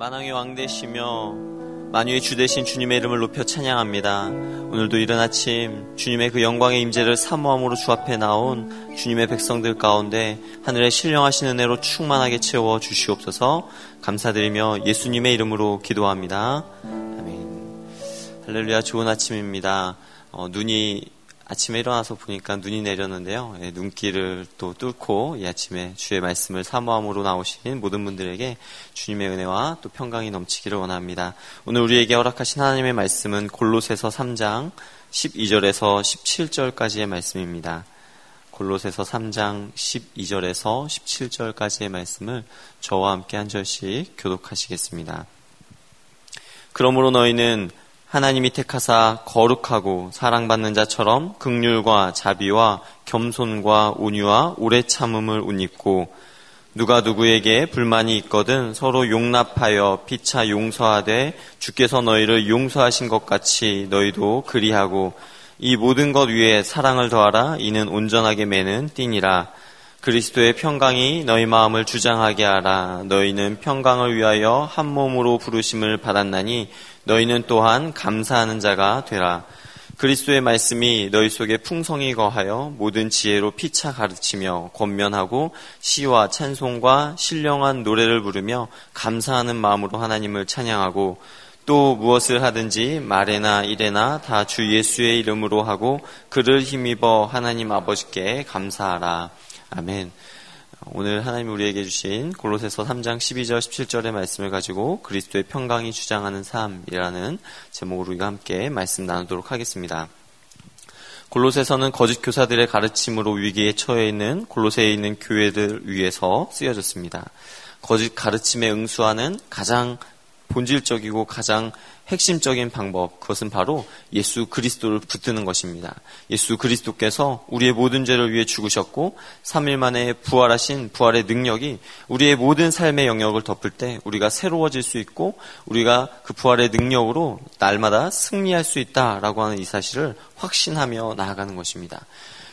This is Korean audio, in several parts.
만왕의 왕 되시며 만유의 주 되신 주님의 이름을 높여 찬양합니다. 오늘도 이른 아침 주님의 그 영광의 임재를 사모함으로 주 앞에 나온 주님의 백성들 가운데 하늘의 신령하신 은혜로 충만하게 채워 주시옵소서 감사드리며 예수님의 이름으로 기도합니다. 아멘. 할렐루야 좋은 아침입니다. 어, 눈이 아침에 일어나서 보니까 눈이 내렸는데요. 예, 눈길을 또 뚫고 이 아침에 주의 말씀을 사모함으로 나오신 모든 분들에게 주님의 은혜와 또 평강이 넘치기를 원합니다. 오늘 우리에게 허락하신 하나님의 말씀은 골로새서 3장 12절에서 17절까지의 말씀입니다. 골로새서 3장 12절에서 17절까지의 말씀을 저와 함께 한 절씩 교독하시겠습니다. 그러므로 너희는 하나님이 택하사 거룩하고 사랑받는 자처럼 극률과 자비와 겸손과 온유와 오래 참음을 옷 입고 누가 누구에게 불만이 있거든 서로 용납하여 피차 용서하되 주께서 너희를 용서하신 것 같이 너희도 그리하고 이 모든 것 위에 사랑을 더하라. 이는 온전하게 매는 띠니라 그리스도의 평강이 너희 마음을 주장하게 하라 너희는 평강을 위하여 한 몸으로 부르심을 받았나니 너희는 또한 감사하는 자가 되라. 그리스도의 말씀이 너희 속에 풍성히 거하여 모든 지혜로 피차 가르치며 권면하고 시와 찬송과 신령한 노래를 부르며 감사하는 마음으로 하나님을 찬양하고 또 무엇을 하든지 말에나 일에나 다 주 예수의 이름으로 하고 그를 힘입어 하나님 아버지께 감사하라. 아멘. 오늘 하나님 우리에게 주신 골로새서 3장 12절 17절의 말씀을 가지고 그리스도의 평강이 주장하는 삶이라는 제목으로 우리가 함께 말씀 나누도록 하겠습니다. 골로새서는 거짓 교사들의 가르침으로 위기에 처해 있는 골로새에 있는 교회들 위해서 쓰여졌습니다. 거짓 가르침에 응수하는 가장 본질적이고 가장 핵심적인 방법, 그것은 바로 예수 그리스도를 붙드는 것입니다. 예수 그리스도께서 우리의 모든 죄를 위해 죽으셨고, 3일 만에 부활하신 부활의 능력이 우리의 모든 삶의 영역을 덮을 때 우리가 새로워질 수 있고, 우리가 그 부활의 능력으로 날마다 승리할 수 있다라고 하는 이 사실을 확신하며 나아가는 것입니다.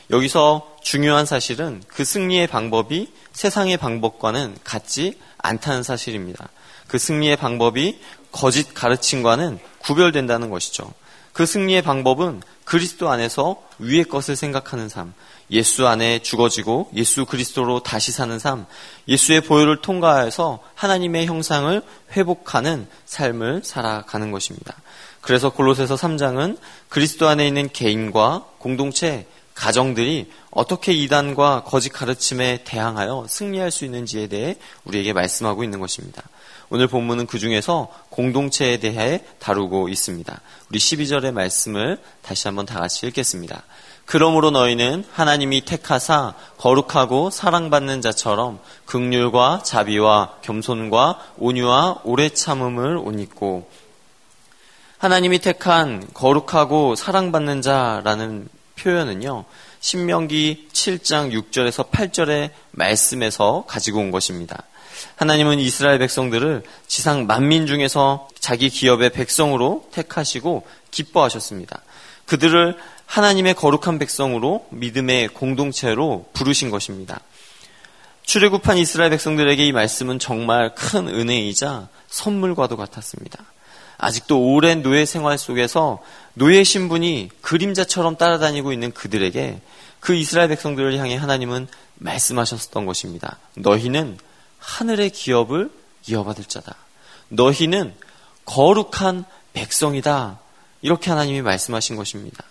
여기서 중요한 사실은 그 승리의 방법이 세상의 방법과는 같지 않다는 사실입니다. 그 승리의 방법이 거짓 가르침과는 구별된다는 것이죠. 그 승리의 방법은 그리스도 안에서 위의 것을 생각하는 삶, 예수 안에 죽어지고 예수 그리스도로 다시 사는 삶, 예수의 보혈을 통과해서 하나님의 형상을 회복하는 삶을 살아가는 것입니다. 그래서 골로새서 3장은 그리스도 안에 있는 개인과 공동체, 가정들이 어떻게 이단과 거짓 가르침에 대항하여 승리할 수 있는지에 대해 우리에게 말씀하고 있는 것입니다. 오늘 본문은 그 중에서 공동체에 대해 다루고 있습니다. 우리 12절의 말씀을 다시 한번 다 같이 읽겠습니다. 그러므로 너희는 하나님이 택하사 거룩하고 사랑받는 자처럼 극률과 자비와 겸손과 온유와 오래 참음을 옷 입고 하나님이 택한 거룩하고 사랑받는 자라는 표현은요. 신명기 7장 6절에서 8절의 말씀에서 가지고 온 것입니다. 하나님은 이스라엘 백성들을 지상 만민 중에서 자기 기업의 백성으로 택하시고 기뻐하셨습니다. 그들을 하나님의 거룩한 백성으로 믿음의 공동체로 부르신 것입니다. 출애굽한 이스라엘 백성들에게 이 말씀은 정말 큰 은혜이자 선물과도 같았습니다. 아직도 오랜 노예 생활 속에서 노예 신분이 그림자처럼 따라다니고 있는 그들에게 그 이스라엘 백성들을 향해 하나님은 말씀하셨던 것입니다. 너희는 하늘의 기업을 이어받을 자다. 너희는 거룩한 백성이다. 이렇게 하나님이 말씀하신 것입니다.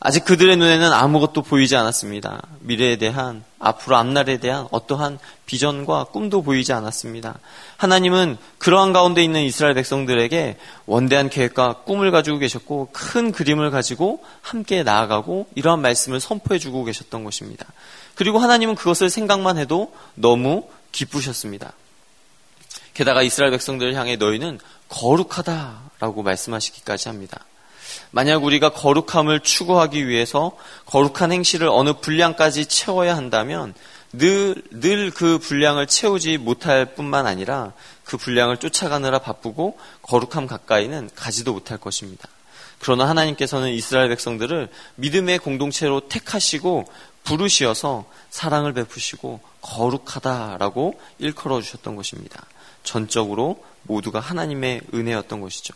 아직 그들의 눈에는 아무것도 보이지 않았습니다. 미래에 대한, 앞으로 앞날에 대한 어떠한 비전과 꿈도 보이지 않았습니다. 하나님은 그러한 가운데 있는 이스라엘 백성들에게 원대한 계획과 꿈을 가지고 계셨고, 큰 그림을 가지고 함께 나아가고, 이러한 말씀을 선포해 주고 계셨던 것입니다. 그리고 하나님은 그것을 생각만 해도 너무 기쁘셨습니다. 게다가 이스라엘 백성들을 향해 너희는 거룩하다라고 말씀하시기까지 합니다. 만약 우리가 거룩함을 추구하기 위해서 거룩한 행실을 어느 분량까지 채워야 한다면 늘, 늘 그 분량을 채우지 못할 뿐만 아니라 그 분량을 쫓아가느라 바쁘고 거룩함 가까이는 가지도 못할 것입니다. 그러나 하나님께서는 이스라엘 백성들을 믿음의 공동체로 택하시고 부르시어서 사랑을 베푸시고 거룩하다라고 일컬어 주셨던 것입니다. 전적으로 모두가 하나님의 은혜였던 것이죠.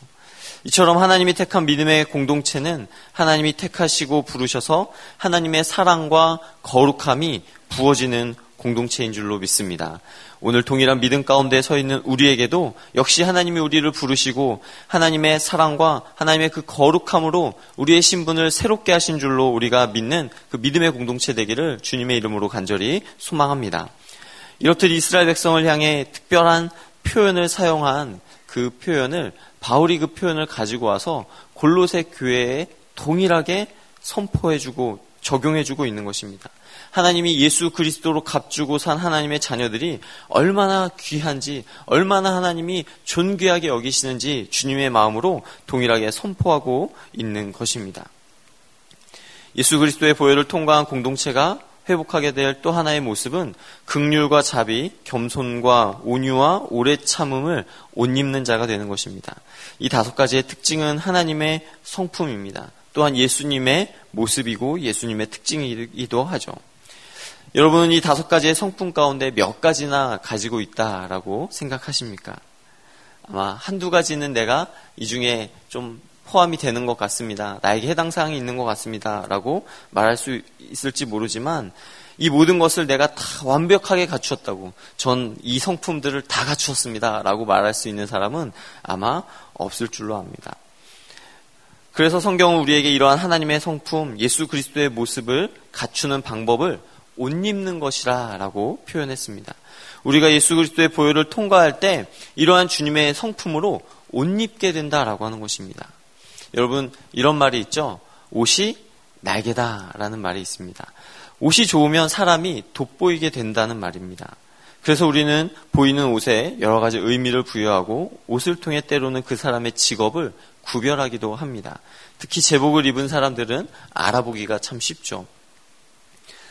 이처럼 하나님이 택한 믿음의 공동체는 하나님이 택하시고 부르셔서 하나님의 사랑과 거룩함이 부어지는 공동체인 줄로 믿습니다. 오늘 동일한 믿음 가운데 서 있는 우리에게도 역시 하나님이 우리를 부르시고 하나님의 사랑과 하나님의 그 거룩함으로 우리의 신분을 새롭게 하신 줄로 우리가 믿는 그 믿음의 공동체 되기를 주님의 이름으로 간절히 소망합니다. 이렇듯 이스라엘 백성을 향해 특별한 표현을 사용한 그 표현을 바울이 그 표현을 가지고 와서 골로새 교회에 동일하게 선포해주고 적용해주고 있는 것입니다. 하나님이 예수 그리스도로 값주고 산 하나님의 자녀들이 얼마나 귀한지, 얼마나 하나님이 존귀하게 여기시는지 주님의 마음으로 동일하게 선포하고 있는 것입니다. 예수 그리스도의 보혈을 통과한 공동체가 회복하게 될 또 하나의 모습은 극률과 자비, 겸손과 온유와 오래 참음을 옷 입는 자가 되는 것입니다. 이 다섯 가지의 특징은 하나님의 성품입니다. 또한 예수님의 모습이고 예수님의 특징이기도 하죠. 여러분은 이 다섯 가지의 성품 가운데 몇 가지나 가지고 있다라고 생각하십니까? 아마 한두 가지는 내가 이 중에 좀 포함이 되는 것 같습니다. 나에게 해당 사항이 있는 것 같습니다. 라고 말할 수 있을지 모르지만 이 모든 것을 내가 다 완벽하게 갖추었다고 전 이 성품들을 다 갖추었습니다. 라고 말할 수 있는 사람은 아마 없을 줄로 압니다. 그래서 성경은 우리에게 이러한 하나님의 성품, 예수 그리스도의 모습을 갖추는 방법을 옷 입는 것이라 라고 표현했습니다. 우리가 예수 그리스도의 보혈을 통과할 때 이러한 주님의 성품으로 옷 입게 된다라고 하는 것입니다. 여러분 이런 말이 있죠. 옷이 날개다 라는 말이 있습니다. 옷이 좋으면 사람이 돋보이게 된다는 말입니다. 그래서 우리는 보이는 옷에 여러 가지 의미를 부여하고 옷을 통해 때로는 그 사람의 직업을 구별하기도 합니다. 특히 제복을 입은 사람들은 알아보기가 참 쉽죠.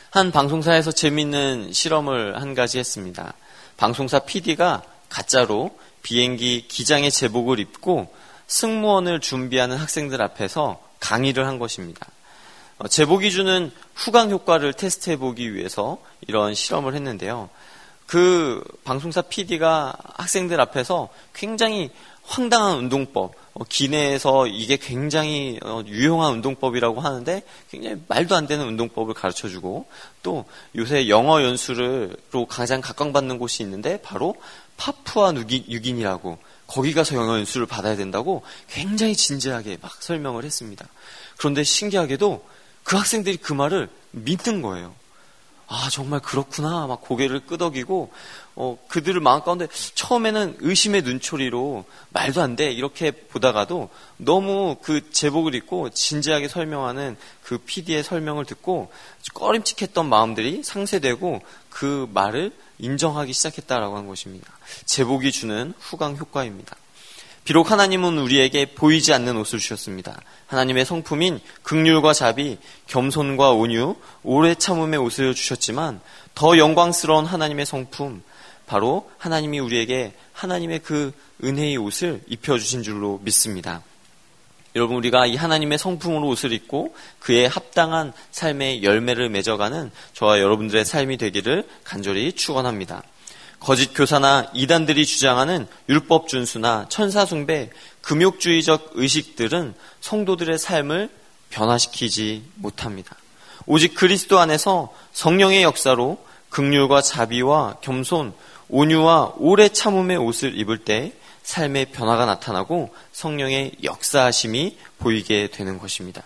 한 방송사에서 재미있는 실험을 한 가지 했습니다. 방송사 PD가 가짜로 비행기 기장의 제복을 입고 승무원을 준비하는 학생들 앞에서 강의를 한 것입니다. 어, 제복이 주는 후광 효과를 테스트해 보기 위해서 이런 실험을 했는데요. 그 방송사 PD가 학생들 앞에서 굉장히 황당한 운동법, 어, 기내에서 이게 굉장히 어, 유용한 운동법이라고 하는데 굉장히 말도 안 되는 운동법을 가르쳐 주고 또 요새 영어 연수로 가장 각광받는 곳이 있는데 바로 파푸아 뉴기니라고 거기 가서 영어 연수를 받아야 된다고 굉장히 진지하게 막 설명을 했습니다. 그런데 신기하게도 그 학생들이 그 말을 믿는 거예요. 아, 정말 그렇구나. 막 고개를 끄덕이고, 어, 그들을 마음 가운데 처음에는 의심의 눈초리로 말도 안 돼. 이렇게 보다가도 너무 그 제복을 입고 진지하게 설명하는 그 PD의 설명을 듣고 꺼림칙했던 마음들이 상쇄되고 그 말을 인정하기 시작했다라고 하는 것입니다. 제복이 주는 후광 효과입니다. 비록 하나님은 우리에게 보이지 않는 옷을 주셨습니다. 하나님의 성품인 극률과 자비, 겸손과 온유, 오래 참음의 옷을 주셨지만 더 영광스러운 하나님의 성품, 바로 하나님이 우리에게 하나님의 그 은혜의 옷을 입혀주신 줄로 믿습니다. 여러분 우리가 이 하나님의 성품으로 옷을 입고 그에 합당한 삶의 열매를 맺어가는 저와 여러분들의 삶이 되기를 간절히 축원합니다. 거짓 교사나 이단들이 주장하는 율법 준수나 천사 숭배, 금욕주의적 의식들은 성도들의 삶을 변화시키지 못합니다. 오직 그리스도 안에서 성령의 역사로 극률과 자비와 겸손, 온유와 오래 참음의 옷을 입을 때 삶의 변화가 나타나고 성령의 역사하심이 보이게 되는 것입니다.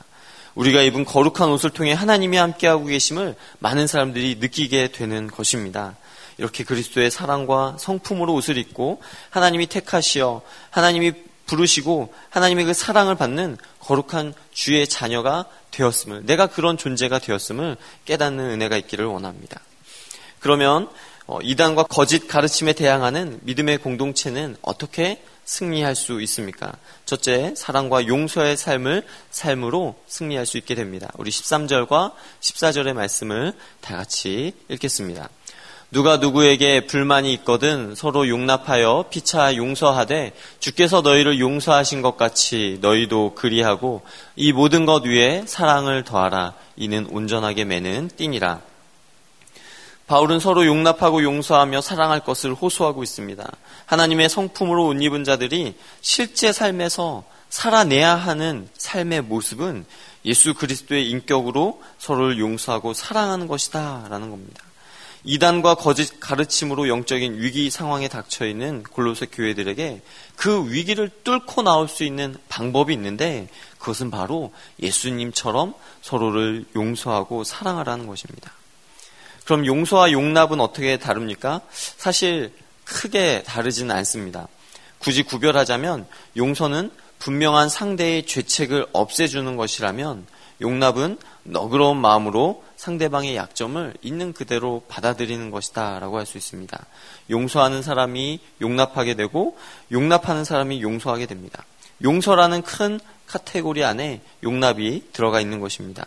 우리가 입은 거룩한 옷을 통해 하나님이 함께하고 계심을 많은 사람들이 느끼게 되는 것입니다. 이렇게 그리스도의 사랑과 성품으로 옷을 입고 하나님이 택하시어 하나님이 부르시고 하나님의 그 사랑을 받는 거룩한 주의 자녀가 되었음을 내가 그런 존재가 되었음을 깨닫는 은혜가 있기를 원합니다. 그러면 어, 이단과 거짓 가르침에 대항하는 믿음의 공동체는 어떻게 승리할 수 있습니까? 첫째, 사랑과 용서의 삶을 삶으로 승리할 수 있게 됩니다. 우리 13절과 14절의 말씀을 다 같이 읽겠습니다. 누가 누구에게 불만이 있거든 서로 용납하여 피차 용서하되 주께서 너희를 용서하신 것 같이 너희도 그리하고 이 모든 것 위에 사랑을 더하라 이는 온전하게 매는 띠니라. 바울은 서로 용납하고 용서하며 사랑할 것을 호소하고 있습니다. 하나님의 성품으로 옷 입은 자들이 실제 삶에서 살아내야 하는 삶의 모습은 예수 그리스도의 인격으로 서로를 용서하고 사랑하는 것이다. 라는 겁니다. 이단과 거짓 가르침으로 영적인 위기 상황에 닥쳐 있는 골로새 교회들에게 그 위기를 뚫고 나올 수 있는 방법이 있는데 그것은 바로 예수님처럼 서로를 용서하고 사랑하라는 것입니다. 그럼 용서와 용납은 어떻게 다릅니까? 사실 크게 다르지는 않습니다. 굳이 구별하자면 용서는 분명한 상대의 죄책을 없애주는 것이라면 용납은 너그러운 마음으로 상대방의 약점을 있는 그대로 받아들이는 것이다 라고 할 수 있습니다. 용서하는 사람이 용납하게 되고 용납하는 사람이 용서하게 됩니다. 용서라는 큰 카테고리 안에 용납이 들어가 있는 것입니다.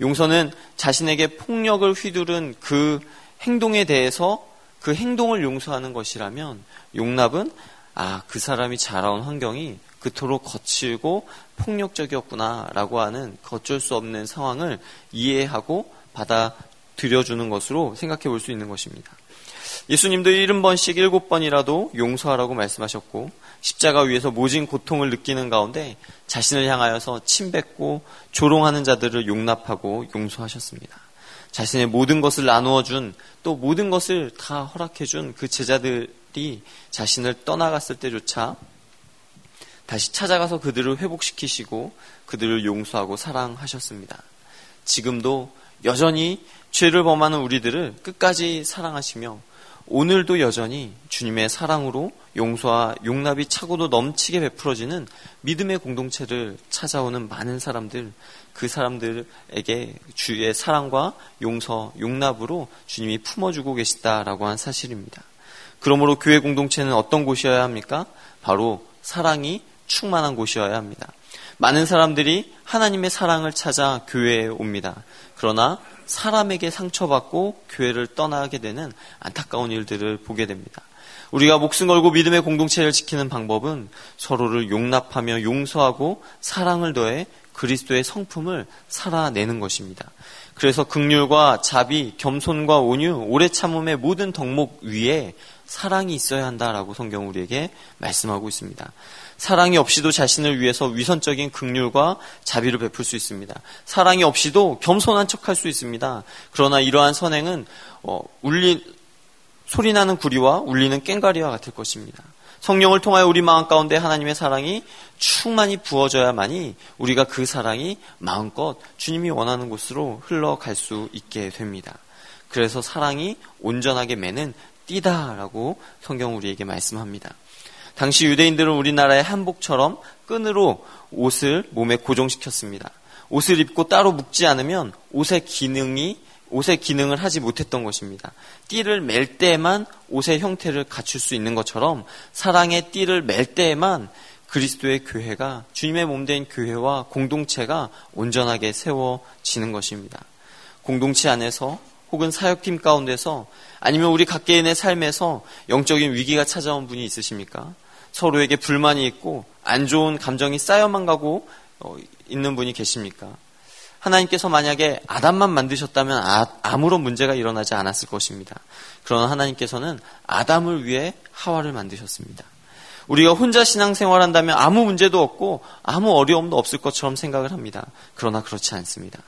용서는 자신에게 폭력을 휘두른 그 행동에 대해서 그 행동을 용서하는 것이라면 용납은 아, 그 사람이 자라온 환경이 그토록 거칠고 폭력적이었구나라고 하는 어쩔 수 없는 상황을 이해하고 받아들여주는 것으로 생각해 볼 수 있는 것입니다. 예수님도 70번씩 7번이라도 용서하라고 말씀하셨고 십자가 위에서 모진 고통을 느끼는 가운데 자신을 향하여서 침뱉고 조롱하는 자들을 용납하고 용서하셨습니다. 자신의 모든 것을 나누어 준 또 모든 것을 다 허락해 준 그 제자들 이 자신을 떠나갔을 때조차 다시 찾아가서 그들을 회복시키시고 그들을 용서하고 사랑하셨습니다. 지금도 여전히 죄를 범하는 우리들을 끝까지 사랑하시며 오늘도 여전히 주님의 사랑으로 용서와 용납이 차고도 넘치게 베풀어지는 믿음의 공동체를 찾아오는 많은 사람들, 그 사람들에게 주의 사랑과 용서, 용납으로 주님이 품어주고 계시다라고 한 사실입니다. 그러므로 교회 공동체는 어떤 곳이어야 합니까? 바로 사랑이 충만한 곳이어야 합니다. 많은 사람들이 하나님의 사랑을 찾아 교회에 옵니다. 그러나 사람에게 상처받고 교회를 떠나게 되는 안타까운 일들을 보게 됩니다. 우리가 목숨 걸고 믿음의 공동체를 지키는 방법은 서로를 용납하며 용서하고 사랑을 더해 그리스도의 성품을 살아내는 것입니다. 그래서 극률과 자비, 겸손과 온유, 오래 참음의 모든 덕목 위에 사랑이 있어야 한다라고 성경 우리에게 말씀하고 있습니다. 사랑이 없이도 자신을 위해서 위선적인 극률과 자비를 베풀 수 있습니다. 사랑이 없이도 겸손한 척할 수 있습니다. 그러나 이러한 선행은 어, 울리 소리나는 구리와 울리는 깽가리와 같을 것입니다. 성령을 통하여 우리 마음 가운데 하나님의 사랑이 충만히 부어져야만이 우리가 그 사랑이 마음껏 주님이 원하는 곳으로 흘러갈 수 있게 됩니다. 그래서 사랑이 온전하게 매는 띠다라고 성경 우리에게 말씀합니다. 당시 유대인들은 우리나라의 한복처럼 끈으로 옷을 몸에 고정시켰습니다. 옷을 입고 따로 묶지 않으면 옷의 기능이 옷의 기능을 하지 못했던 것입니다. 띠를 맬 때에만 옷의 형태를 갖출 수 있는 것처럼 사랑의 띠를 맬 때에만 그리스도의 교회가 주님의 몸된 교회와 공동체가 온전하게 세워지는 것입니다. 공동체 안에서 혹은 사역팀 가운데서 아니면 우리 각개인의 삶에서 영적인 위기가 찾아온 분이 있으십니까? 서로에게 불만이 있고 안 좋은 감정이 쌓여만 가고 어, 있는 분이 계십니까? 하나님께서 만약에 아담만 만드셨다면 아, 무런 문제가 일어나지 않았을 것입니다. 그러나 하나님께서는 아담을 위해 하와를 만드셨습니다. 우리가 혼자 신앙생활 한다면 아무 문제도 없고 아무 어려움도 없을 것처럼 생각을 합니다. 그러나 그렇지 않습니다.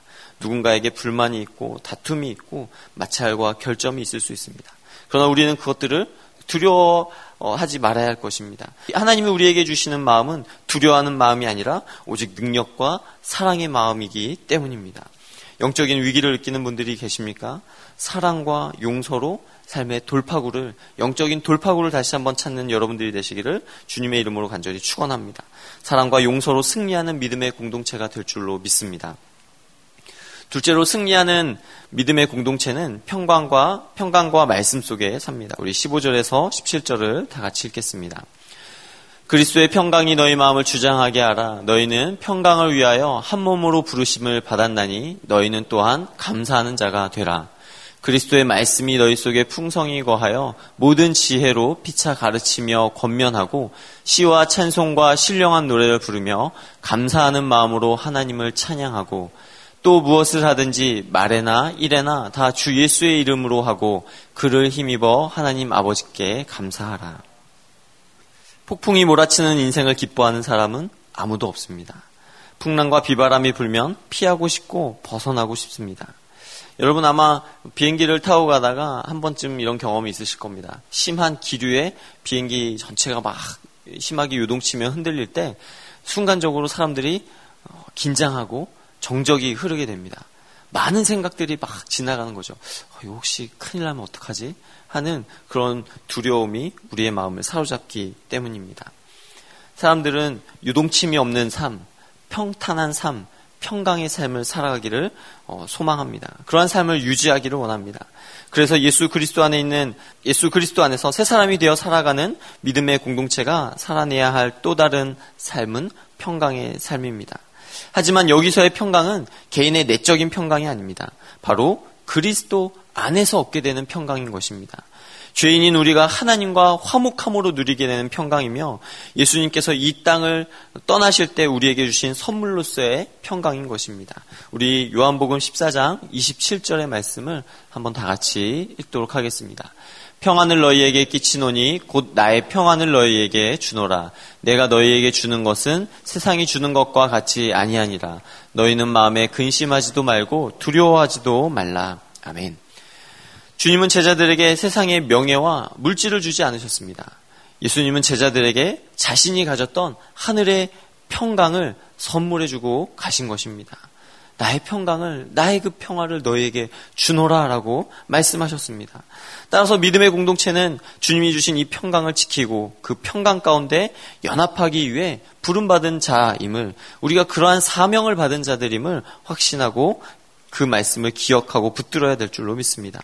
누군가에게 불만이 있고 다툼이 있고 마찰과 결점이 있을 수 있습니다. 그러나 우리는 그것들을 두려워하지 말아야 할 것입니다. 하나님이 우리에게 주시는 마음은 두려워하는 마음이 아니라 오직 능력과 사랑의 마음이기 때문입니다. 영적인 위기를 느끼는 분들이 계십니까? 사랑과 용서로 삶의 돌파구를 영적인 돌파구를 다시 한번 찾는 여러분들이 되시기를 주님의 이름으로 간절히 축원합니다. 사랑과 용서로 승리하는 믿음의 공동체가 될 줄로 믿습니다. 둘째로 승리하는 믿음의 공동체는 평강과 평강과 말씀 속에 삽니다. 우리 15절에서 17절을 다 같이 읽겠습니다. 그리스도의 평강이 너희 마음을 주장하게 하라. 너희는 평강을 위하여 한 몸으로 부르심을 받았나니 너희는 또한 감사하는 자가 되라. 그리스도의 말씀이 너희 속에 풍성히 거하여 모든 지혜로 피차 가르치며 권면하고 시와 찬송과 신령한 노래를 부르며 감사하는 마음으로 하나님을 찬양하고 또 무엇을 하든지 말에나 일에나 다 주 예수의 이름으로 하고 그를 힘입어 하나님 아버지께 감사하라. 폭풍이 몰아치는 인생을 기뻐하는 사람은 아무도 없습니다. 풍랑과 비바람이 불면 피하고 싶고 벗어나고 싶습니다. 여러분 아마 비행기를 타고 가다가 한 번쯤 이런 경험이 있으실 겁니다. 심한 기류에 비행기 전체가 막 심하게 요동치며 흔들릴 때 순간적으로 사람들이 어, 긴장하고 정적이 흐르게 됩니다. 많은 생각들이 막 지나가는 거죠. 어, 혹시 큰일 나면 어떡하지? 하는 그런 두려움이 우리의 마음을 사로잡기 때문입니다. 사람들은 유동침이 없는 삶, 평탄한 삶, 평강의 삶을 살아가기를 어, 소망합니다. 그러한 삶을 유지하기를 원합니다. 그래서 예수 그리스도 안에 있는 예수 그리스도 안에서 새 사람이 되어 살아가는 믿음의 공동체가 살아내야 할 또 다른 삶은 평강의 삶입니다. 하지만 여기서의 평강은 개인의 내적인 평강이 아닙니다. 바로 그리스도 안에서 얻게 되는 평강인 것입니다. 죄인인 우리가 하나님과 화목함으로 누리게 되는 평강이며 예수님께서 이 땅을 떠나실 때 우리에게 주신 선물로서의 평강인 것입니다. 우리 요한복음 14장 27절의 말씀을 한번 다 같이 읽도록 하겠습니다. 평안을 너희에게 끼치노니 곧 나의 평안을 너희에게 주노라. 내가 너희에게 주는 것은 세상이 주는 것과 같이 아니하니라. 너희는 마음에 근심하지도 말고 두려워하지도 말라. 아멘. 주님은 제자들에게 세상의 명예와 물질을 주지 않으셨습니다. 예수님은 제자들에게 자신이 가졌던 하늘의 평강을 선물해 주고 가신 것입니다. 나의 평강을, 나의 그 평화를 너희에게 주노라 라고 말씀하셨습니다. 따라서 믿음의 공동체는 주님이 주신 이 평강을 지키고 그 평강 가운데 연합하기 위해 부름받은 자임을 우리가 그러한 사명을 받은 자들임을 확신하고 그 말씀을 기억하고 붙들어야 될 줄로 믿습니다.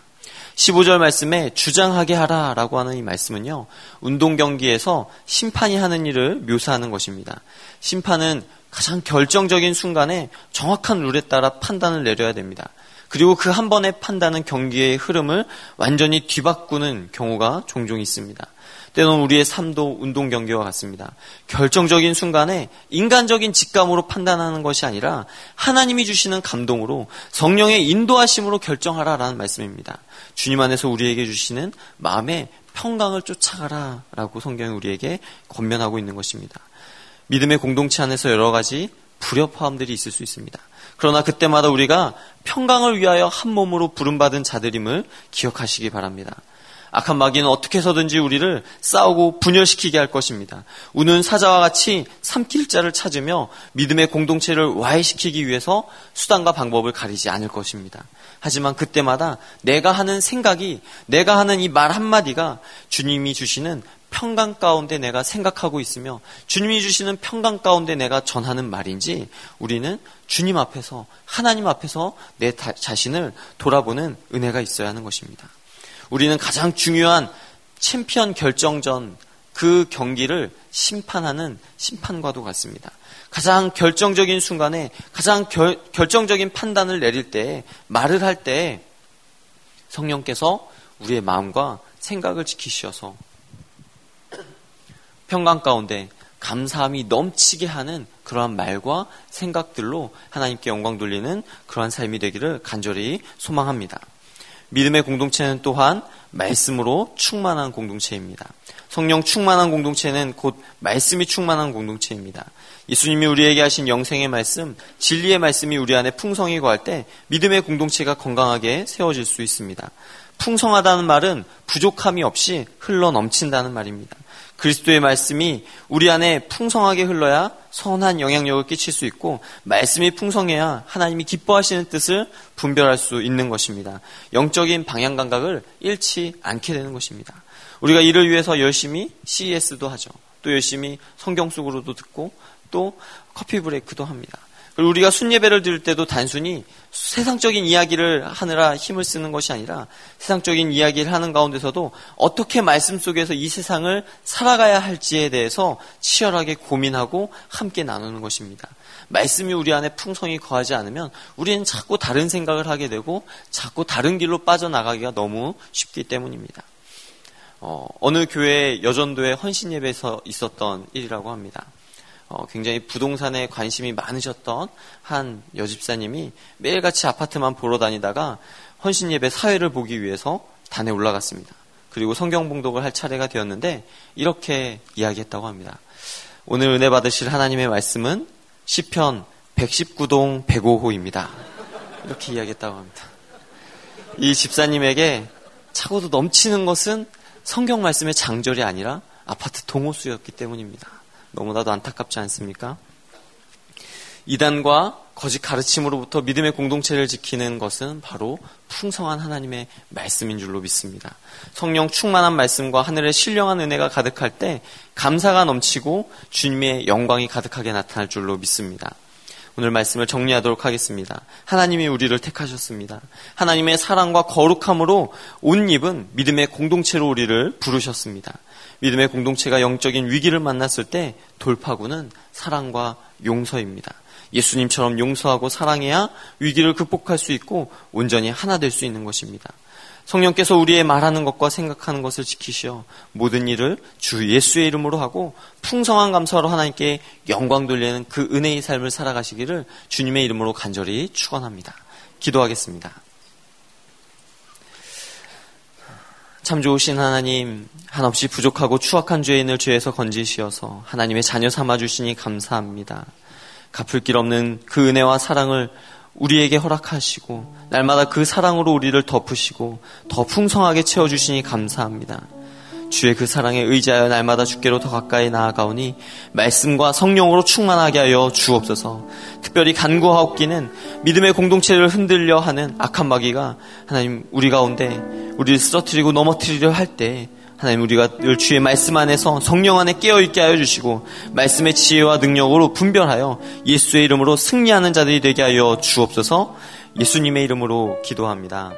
15절 말씀에 주장하게 하라 라고 하는 이 말씀은요, 운동 경기에서 심판이 하는 일을 묘사하는 것입니다. 심판은 가장 결정적인 순간에 정확한 룰에 따라 판단을 내려야 됩니다. 그리고 그 한 번의 판단은 경기의 흐름을 완전히 뒤바꾸는 경우가 종종 있습니다. 때로는 우리의 삶도 운동 경기와 같습니다. 결정적인 순간에 인간적인 직감으로 판단하는 것이 아니라 하나님이 주시는 감동으로 성령의 인도하심으로 결정하라라는 말씀입니다. 주님 안에서 우리에게 주시는 마음의 평강을 쫓아가라 라고 성경이 우리에게 권면하고 있는 것입니다. 믿음의 공동체 안에서 여러 가지 불협화음들이 있을 수 있습니다. 그러나 그때마다 우리가 평강을 위하여 한 몸으로 부름받은 자들임을 기억하시기 바랍니다. 악한 마귀는 어떻게 해서든지 우리를 싸우고 분열시키게 할 것입니다. 우는 사자와 같이 삼킬 자를 찾으며 믿음의 공동체를 와해시키기 위해서 수단과 방법을 가리지 않을 것입니다. 하지만 그때마다 내가 하는 생각이 내가 하는 이 말 한마디가 주님이 주시는 평강 가운데 내가 생각하고 있으며 주님이 주시는 평강 가운데 내가 전하는 말인지 우리는 주님 앞에서 하나님 앞에서 내 자신을 돌아보는 은혜가 있어야 하는 것입니다. 우리는 가장 중요한 챔피언 결정전 그 경기를 심판하는 심판과도 같습니다. 가장 결정적인 순간에 가장 결, 결정적인 판단을 내릴 때 말을 할 때 성령께서 우리의 마음과 생각을 지키셔서 평강 가운데 감사함이 넘치게 하는 그러한 말과 생각들로 하나님께 영광 돌리는 그러한 삶이 되기를 간절히 소망합니다. 믿음의 공동체는 또한 말씀으로 충만한 공동체입니다. 성령 충만한 공동체는 곧 말씀이 충만한 공동체입니다. 예수님이 우리에게 하신 영생의 말씀, 진리의 말씀이 우리 안에 풍성히 거할 때 믿음의 공동체가 건강하게 세워질 수 있습니다. 풍성하다는 말은 부족함이 없이 흘러 넘친다는 말입니다. 그리스도의 말씀이 우리 안에 풍성하게 흘러야 선한 영향력을 끼칠 수 있고 말씀이 풍성해야 하나님이 기뻐하시는 뜻을 분별할 수 있는 것입니다. 영적인 방향 감각을 잃지 않게 되는 것입니다. 우리가 이를 위해서 열심히 CES도 하죠. 또 열심히 성경 속으로도 듣고 또 커피 브레이크도 합니다. 그리고 우리가 순예배를 드릴 때도 단순히 세상적인 이야기를 하느라 힘을 쓰는 것이 아니라 세상적인 이야기를 하는 가운데서도 어떻게 말씀 속에서 이 세상을 살아가야 할지에 대해서 치열하게 고민하고 함께 나누는 것입니다. 말씀이 우리 안에 풍성히 거하지 않으면 우리는 자꾸 다른 생각을 하게 되고 자꾸 다른 길로 빠져나가기가 너무 쉽기 때문입니다. 어, 느 교회 여전도의 헌신 예배에서 있었던 일이라고 합니다. 어, 굉장히 부동산에 관심이 많으셨던 한 여집사님이 매일같이 아파트만 보러 다니다가 헌신 예배 사회를 보기 위해서 단에 올라갔습니다. 그리고 성경 봉독을 할 차례가 되었는데 이렇게 이야기했다고 합니다. 오늘 은혜 받으실 하나님의 말씀은 시편 119동 105호입니다. 이렇게 이야기했다고 합니다. 이 집사님에게 차고도 넘치는 것은 성경 말씀의 장절이 아니라 아파트 동호수였기 때문입니다. 너무나도 안타깝지 않습니까? 이단과 거짓 가르침으로부터 믿음의 공동체를 지키는 것은 바로 풍성한 하나님의 말씀인 줄로 믿습니다. 성령 충만한 말씀과 하늘의 신령한 은혜가 가득할 때 감사가 넘치고 주님의 영광이 가득하게 나타날 줄로 믿습니다. 오늘 말씀을 정리하도록 하겠습니다. 하나님이 우리를 택하셨습니다. 하나님의 사랑과 거룩함으로 옷 입은 믿음의 공동체로 우리를 부르셨습니다. 믿음의 공동체가 영적인 위기를 만났을 때 돌파구는 사랑과 용서입니다. 예수님처럼 용서하고 사랑해야 위기를 극복할 수 있고 온전히 하나 될 수 있는 것입니다. 성령께서 우리의 말하는 것과 생각하는 것을 지키시어 모든 일을 주 예수의 이름으로 하고 풍성한 감사로 하나님께 영광 돌리는 그 은혜의 삶을 살아가시기를 주님의 이름으로 간절히 축원합니다. 기도하겠습니다. 참 좋으신 하나님, 한없이 부족하고 추악한 죄인을 죄에서 건지시어서 하나님의 자녀 삼아 주시니 감사합니다. 갚을 길 없는 그 은혜와 사랑을 우리에게 허락하시고 날마다 그 사랑으로 우리를 덮으시고 더 풍성하게 채워주시니 감사합니다. 주의 그 사랑에 의지하여 날마다 주께로 더 가까이 나아가오니 말씀과 성령으로 충만하게 하여 주옵소서. 특별히 간구하옵기는 믿음의 공동체를 흔들려 하는 악한 마귀가 하나님 우리 가운데 우리를 쓰러뜨리고 넘어뜨리려 할 때 하나님 우리가 늘 주의 말씀 안에서 성령 안에 깨어 있게 하여 주시고 말씀의 지혜와 능력으로 분별하여 예수의 이름으로 승리하는 자들이 되게 하여 주옵소서. 예수님의 이름으로 기도합니다.